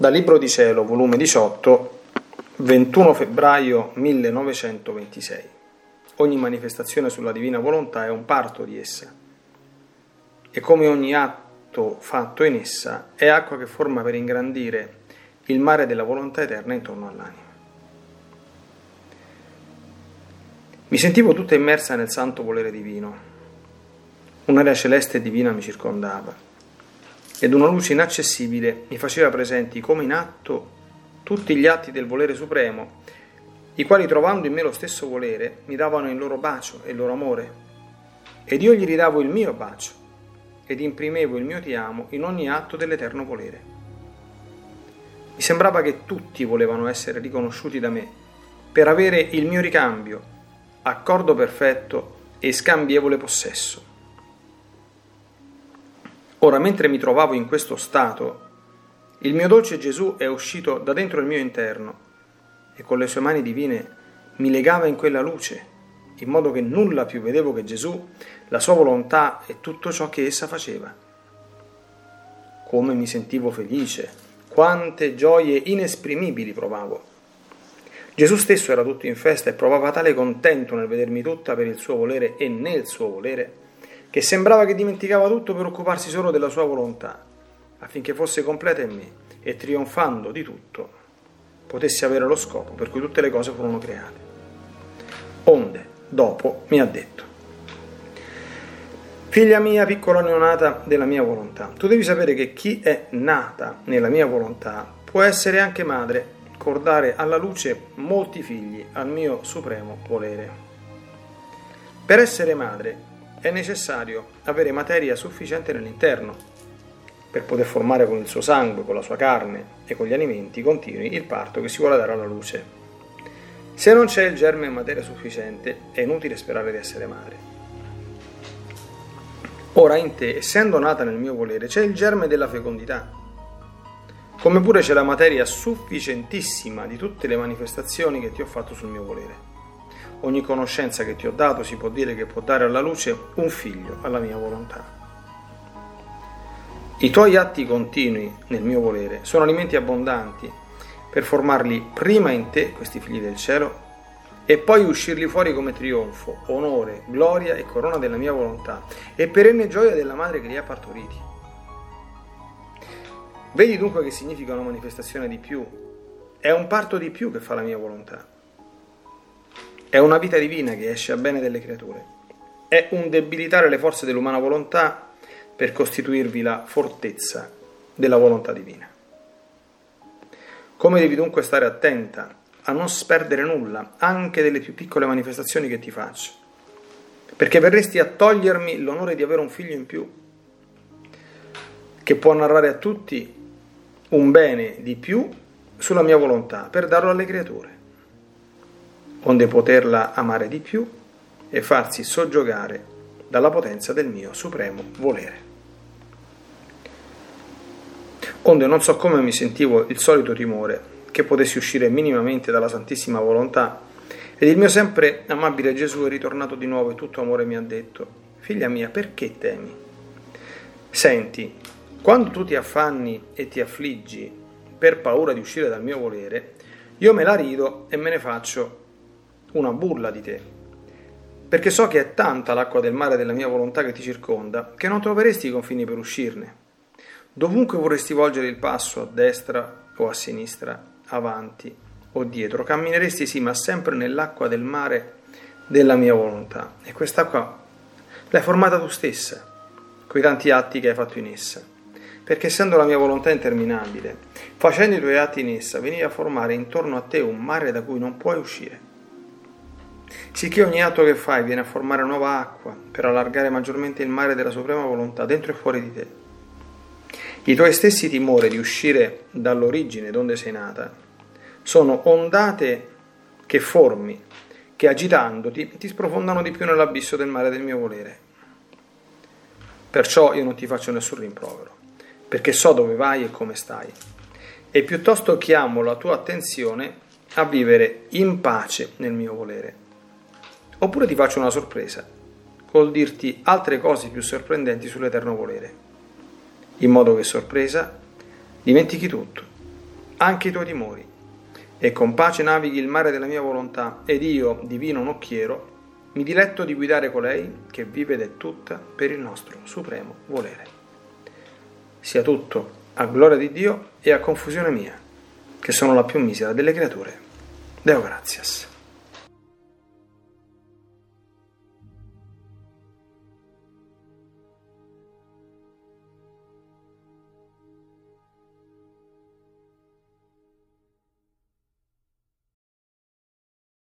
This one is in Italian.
Dal Libro di Cielo, volume 18, 21 febbraio 1926. Ogni manifestazione sulla divina volontà è un parto di essa e come ogni atto fatto in essa è acqua che forma per ingrandire il mare della volontà eterna intorno all'anima. Mi sentivo tutta immersa nel santo volere divino. Un'area celeste e divina mi circondava ed una luce inaccessibile mi faceva presenti come in atto tutti gli atti del volere supremo, i quali trovando in me lo stesso volere mi davano il loro bacio e il loro amore, ed io gli ridavo il mio bacio ed imprimevo il mio ti amo in ogni atto dell'eterno volere. Mi sembrava che tutti volevano essere riconosciuti da me per avere il mio ricambio, accordo perfetto e scambievole possesso. Ora, mentre mi trovavo in questo stato, il mio dolce Gesù è uscito da dentro il mio interno e con le sue mani divine mi legava in quella luce, in modo che nulla più vedevo che Gesù, la sua volontà e tutto ciò che essa faceva. Come mi sentivo felice, quante gioie inesprimibili provavo. Gesù stesso era tutto in festa e provava tale contento nel vedermi tutta per il suo volere e nel suo volere che sembrava che dimenticava tutto per occuparsi solo della sua volontà, affinché fosse completa in me e trionfando di tutto potessi avere lo scopo per cui tutte le cose furono create. Onde, dopo, mi ha detto, Figlia mia, piccola neonata della mia volontà, tu devi sapere che chi è nata nella mia volontà può essere anche madre, cordare alla luce molti figli al mio supremo volere. Per essere madre è necessario avere materia sufficiente nell'interno per poter formare con il suo sangue, con la sua carne e con gli alimenti continui il parto che si vuole dare alla luce. Se non c'è il germe in materia sufficiente, è inutile sperare di essere madre. Ora in te, essendo nata nel mio volere, c'è il germe della fecondità, come pure c'è la materia sufficientissima di tutte le manifestazioni che ti ho fatto sul mio volere. Ogni conoscenza che ti ho dato si può dire che può dare alla luce un figlio alla mia volontà. I tuoi atti continui nel mio volere sono alimenti abbondanti per formarli prima in te, questi figli del cielo, e poi uscirli fuori come trionfo, onore, gloria e corona della mia volontà e perenne gioia della madre che li ha partoriti. Vedi dunque che significa una manifestazione di più, è un parto di più che fa la mia volontà. È una vita divina che esce a bene delle creature. È un debilitare le forze dell'umana volontà per costituirvi la fortezza della volontà divina. Come devi dunque stare attenta a non sperdere nulla, anche delle più piccole manifestazioni che ti faccio, perché verresti a togliermi l'onore di avere un figlio in più, che può narrare a tutti un bene di più sulla mia volontà, per darlo alle creature onde poterla amare di più e farsi soggiogare dalla potenza del mio supremo volere. Onde non so come mi sentivo il solito timore che potessi uscire minimamente dalla Santissima Volontà, ed il mio sempre amabile Gesù è ritornato di nuovo e tutto amore mi ha detto, figlia mia, perché temi? Senti, quando tu ti affanni e ti affliggi per paura di uscire dal mio volere, io me la rido e me ne faccio una burla di te, perché so che è tanta l'acqua del mare della mia volontà che ti circonda, che non troveresti i confini per uscirne. Dovunque vorresti volgere il passo, a destra o a sinistra, avanti o dietro, cammineresti sì, ma sempre nell'acqua del mare della mia volontà. E quest'acqua l'hai formata tu stessa, coi tanti atti che hai fatto in essa. Perché essendo la mia volontà interminabile, facendo i tuoi atti in essa, veniva a formare intorno a te un mare da cui non puoi uscire sicché ogni atto che fai viene a formare nuova acqua per allargare maggiormente il mare della suprema volontà dentro e fuori di te. I tuoi stessi timori di uscire dall'origine donde sei nata sono ondate che formi, che agitandoti ti sprofondano di più nell'abisso del mare del mio volere. Perciò io non ti faccio nessun rimprovero, perché so dove vai e come stai, e piuttosto chiamo la tua attenzione a vivere in pace nel mio volere Oppure ti faccio una sorpresa, col dirti altre cose più sorprendenti sull'eterno volere, in modo che sorpresa dimentichi tutto anche i tuoi timori, e con pace navighi il mare della mia volontà, ed io, divino nocchiero, mi diletto di guidare colei che vive ed è tutta per il nostro supremo volere. Sia tutto a gloria di Dio e a confusione mia, che sono la più misera delle creature. Deo gratias.